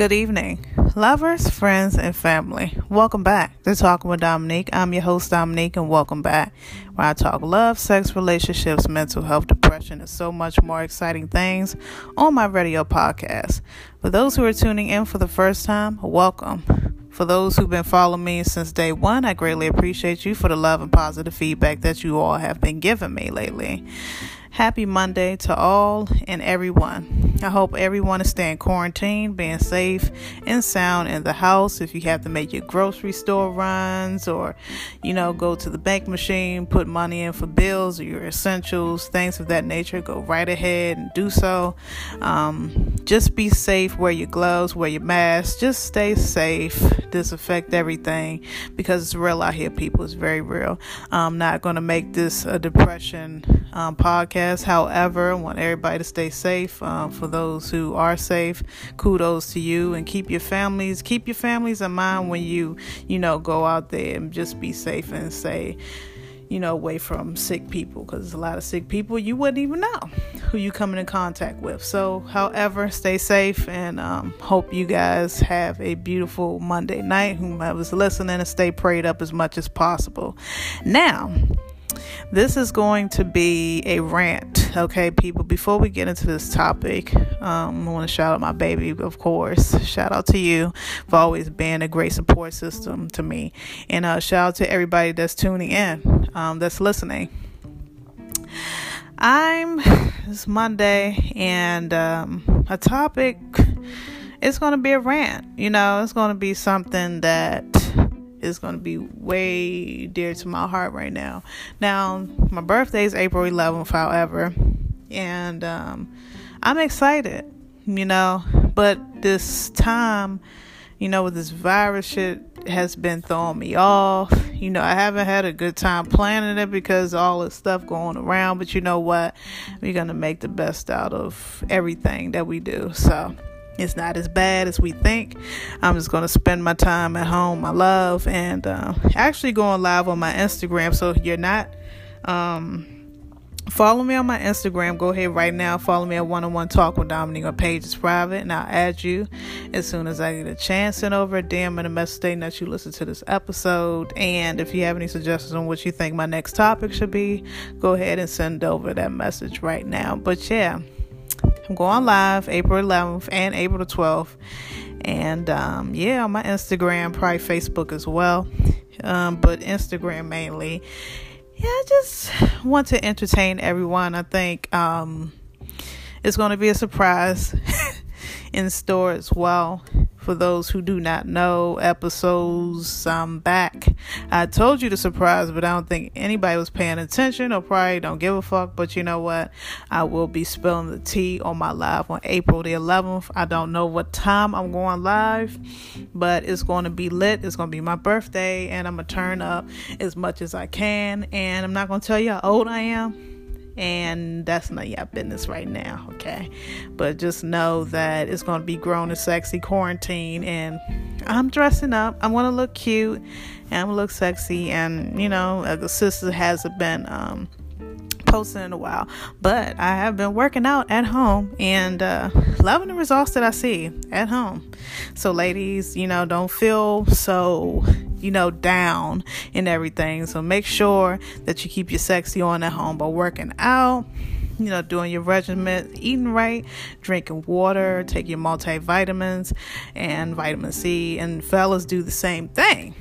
Good evening, lovers, friends, and family. Welcome back to Talking with Dominique. I'm your host, Dominique, and welcome back where I talk love, sex, relationships, mental health, depression, and so much more exciting things on my radio podcast. For those who are tuning in for the first time, welcome. For those who've been following me since day one, I greatly appreciate you for the love and positive feedback that you all have been giving me lately. Happy Monday to all and everyone. I hope everyone is staying quarantined, being safe and sound in the house. If you have to make your grocery store runs or, you know, go to the bank machine, put money in for bills or your essentials, things of that nature, go right ahead and do so. Um, just be safe, wear your gloves, wear your mask, just stay safe, disinfect everything because it's real out here, people. It's very real. I'm not going to make this a depression um, podcast podcast. However, I want everybody to stay safe. Uh, for those who are safe, kudos to you and keep your families keep your families in mind when you you know go out there and just be safe and say you know, away from sick people because there's a lot of sick people you wouldn't even know who you come in contact with. So, however, stay safe and um, hope you guys have a beautiful Monday night. Whomever's listening, and stay prayed up as much as possible. Now, this is going to be a rant, okay, people. Before we get into this topic, um, I want to shout out my baby, of course. Shout out to you for always being a great support system to me. And uh, shout out to everybody that's tuning in, um, that's listening. I'm, it's Monday, and um, a topic, it's going to be a rant. You know, it's going to be something that is going to be way dear to my heart right now. Now, my birthday is April 11th, however, and um, I'm excited, you know, but this time, you know, with this virus shit has been throwing me off. You know, I haven't had a good time planning it because all this stuff going around, but you know what? We're going to make the best out of everything that we do. So, it's not as bad as we think. I'm just going to spend my time at home, my love, and uh, actually going live on my Instagram. So if you're not um, follow me on my Instagram, go ahead right now. Follow me at one on one talk with Dominique. My page is private, and I'll add you as soon as I get a chance. Send over a DM and a message stating that you listen to this episode. And if you have any suggestions on what you think my next topic should be, go ahead and send over that message right now. But yeah. Going live April 11th and April 12th. And um, yeah, on my Instagram, probably Facebook as well. Um, but Instagram mainly. Yeah, I just want to entertain everyone. I think um, it's going to be a surprise in store as well. For those who do not know, episodes I'm back. I told you the surprise, but I don't think anybody was paying attention or probably don't give a fuck. But you know what? I will be spilling the tea on my live on April the 11th. I don't know what time I'm going live, but it's going to be lit. It's going to be my birthday, and I'm going to turn up as much as I can. And I'm not going to tell you how old I am and that's none of y'all business right now, okay? But just know that it's gonna be grown and sexy quarantine, and I'm dressing up. I'm gonna look cute, and I'm gonna look sexy, and you know, the sister hasn't been um posting in a while, but I have been working out at home and uh, loving the results that I see at home. So, ladies, you know, don't feel so, you know, down and everything. So, make sure that you keep your sexy on at home by working out you know, doing your regimen, eating right, drinking water, take your multivitamins and vitamin C. And fellas, do the same thing.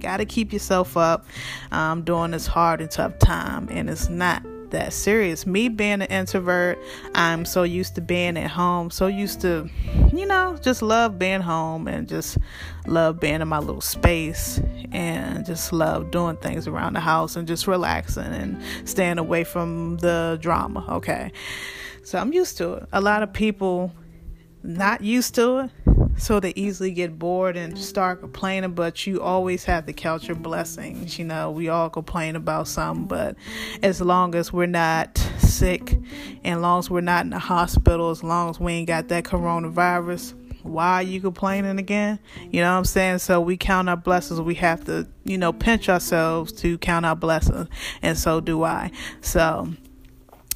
Got to keep yourself up um, during this hard and tough time, and it's not that serious. Me being an introvert, I'm so used to being at home, so used to, you know, just love being home and just love being in my little space and just love doing things around the house and just relaxing and staying away from the drama. Okay. So I'm used to it. A lot of people not used to it so they easily get bored and start complaining but you always have to count your blessings you know. We all complain about something but as long as we're not sick and long as we're not in the hospital as long as we ain't got that coronavirus why are you complaining again? You know what i'm saying? So we count our blessings. We have to you know pinch ourselves to count our blessings and so do i. So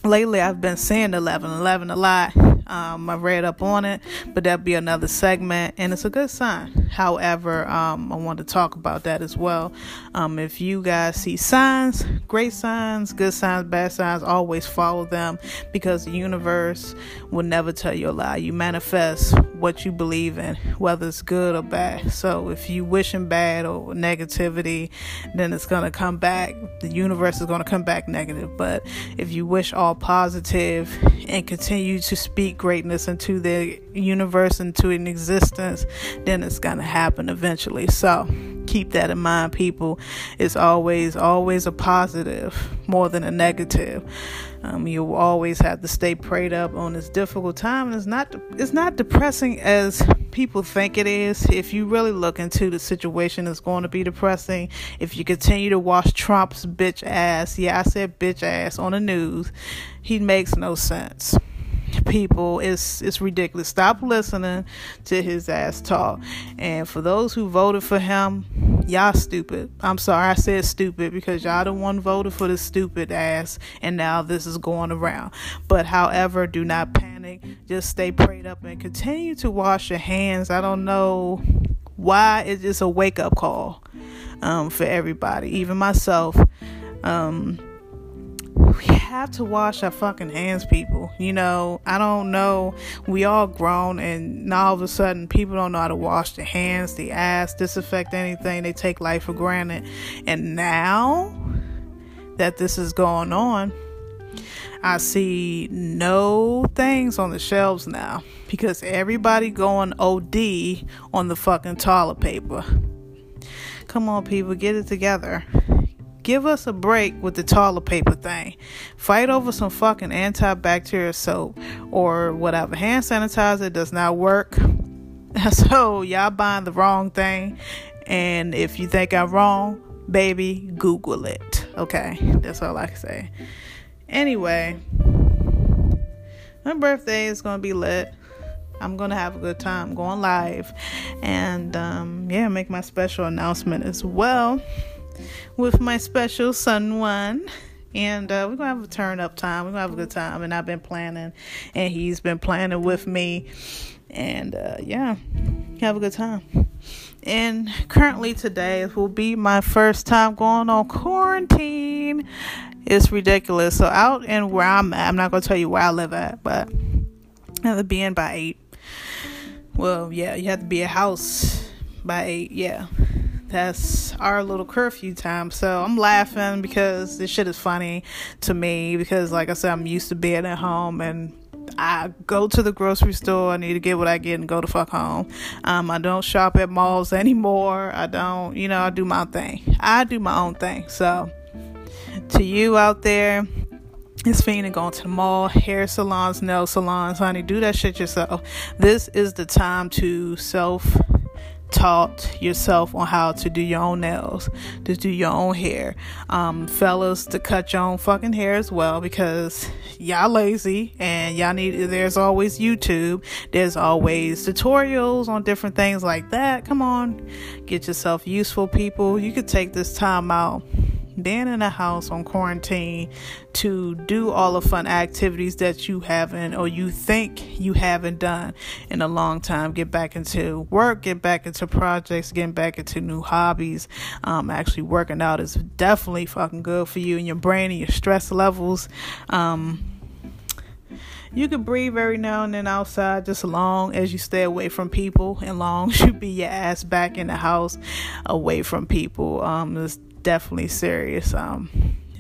lately i've been saying 11 11 a lot Um, I read up on it, but that'll be another segment, and it's a good sign. However, um, I want to talk about that as well. Um, if you guys see signs, great signs, good signs, bad signs, always follow them because the universe will never tell you a lie. You manifest what you believe in, whether it's good or bad. So if you wishing bad or negativity, then it's gonna come back. The universe is gonna come back negative. But if you wish all positive and continue to speak greatness into the universe, into an existence, then it's going to happen eventually. So keep that in mind, people. It's always, always a positive more than a negative. Um, you always have to stay prayed up on this difficult time, and it's not it's not depressing as people think it is. If you really look into the situation, it's going to be depressing. If you continue to watch Trump's bitch ass, yeah, I said bitch ass on the news, he makes no sense people it's it's ridiculous. Stop listening to his ass talk. And for those who voted for him y'all stupid. I'm sorry i said stupid because y'all the one voted for this stupid ass and now this is going around. But however do not panic. Just stay prayed up and continue to wash your hands. I don't know why it's just a wake-up call um, for everybody even myself. Um, have to wash our fucking hands, people. You know, I don't know. We all grown, and now all of a sudden, people don't know how to wash their hands, the ass, disinfect anything. They take life for granted. And now that this is going on, I see no things on the shelves now because everybody going OD on the fucking toilet paper. Come on, people, get it together. Give us a break with the toilet paper thing. Fight over some fucking antibacterial soap or whatever. Hand sanitizer does not work. So y'all buying the wrong thing. And if you think I'm wrong, baby, Google it. Okay, that's all I can say. Anyway, my birthday is gonna be lit. I'm gonna have a good time going live, and um, yeah, make my special announcement as well with my special son one. And uh, we're gonna have a turn up time. We're gonna have a good time. And I've been planning, and he's been planning with me. And uh, yeah, have a good time. And currently today will be my first time going on quarantine. It's ridiculous. So out and where I'm at, I'm not gonna tell you where I live at, but I have to be in by eight. Well, yeah, you have to be a house by eight. Yeah, that's our little curfew time. So I'm laughing because this shit is funny to me because, like I said, I'm used to being at home and I go to the grocery store. I need to get what I get and go to fuck home. Um, I don't shop at malls anymore. I don't, you know, I do my thing. I do my own thing. So, to you out there, it's fiending going to the mall, hair salons, nail salons, honey. Do that shit yourself. This is the time to self taught yourself on how to do your own nails, to do your own hair. Um, fellas, to cut your own fucking hair as well because y'all lazy and y'all need, there's always YouTube, there's always tutorials on different things like that. Come on, get yourself useful, people. You could take this time out being in a house on quarantine to do all the fun activities that you haven't or you think you haven't done in a long time. Get back into work, get back into projects, getting back into new hobbies. Um, actually, working out is definitely fucking good for you and your brain and your stress levels. Um, you can breathe every now and then outside just long as you stay away from people and long as you be your ass back in the house away from people um definitely serious. Um,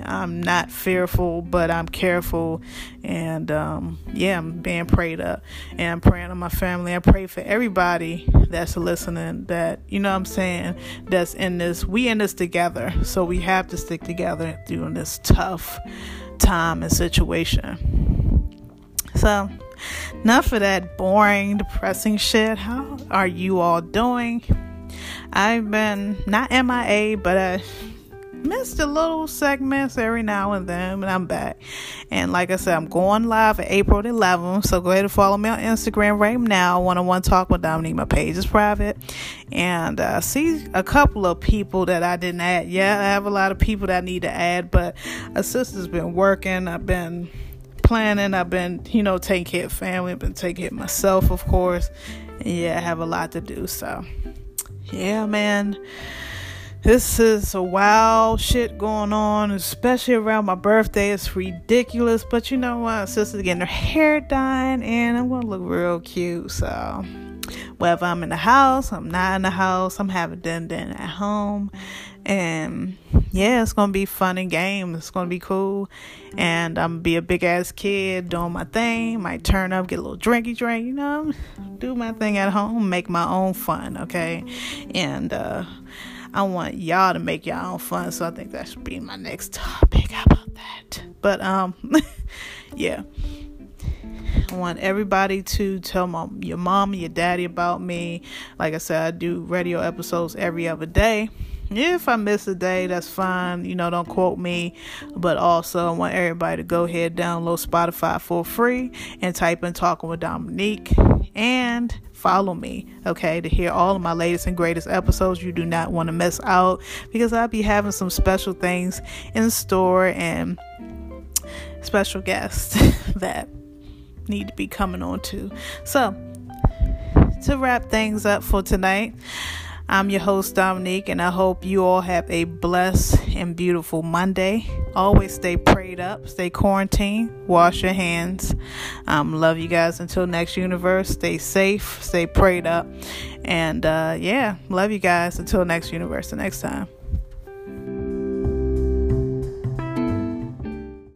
I'm not fearful, but I'm careful, and um, yeah, I'm being prayed up, and I'm praying on my family. I pray for everybody that's listening. That you know, what I'm saying that's in this. We in this together, so we have to stick together during this tough time and situation. So, enough of that boring, depressing shit. How are you all doing? I've been not MIA, but I missed a little segments every now and then, but I'm back. And like I said, I'm going live April 11th, so go ahead and follow me on Instagram right now. One on one talk with Dominique. My page is private, and uh, see a couple of people that I didn't add yet. I have a lot of people that I need to add, but a sister's been working. I've been planning. I've been, you know, taking care of family. I've been taking care of myself, of course. And yeah, I have a lot to do. So, yeah, man. This is a wild shit going on, especially around my birthday. It's ridiculous, but you know what? Sister's getting her hair done, and I'm gonna look real cute. So, whether I'm in the house, I'm not in the house, I'm having dinner din at home, and yeah, it's gonna be fun and games. It's gonna be cool, and I'm gonna be a big ass kid doing my thing. Might turn up, get a little drinky drink, you know, do my thing at home, make my own fun, okay, and uh I want y'all to make y'all own fun. So I think that should be my next topic. How about that? But um, yeah. I want everybody to tell my, your mom your daddy about me. Like I said, I do radio episodes every other day. If I miss a day, that's fine. You know, don't quote me. But also, I want everybody to go ahead, download Spotify for free, and type in Talking with Dominique. And follow me, okay, to hear all of my latest and greatest episodes. You do not want to miss out because I'll be having some special things in store and special guests that need to be coming on too. So, to wrap things up for tonight, I'm your host, Dominique, and I hope you all have a blessed and beautiful Monday. Always stay prayed up, stay quarantined, wash your hands. Um, love you guys until next universe. Stay safe, stay prayed up, and uh, yeah, love you guys until next universe. The next time.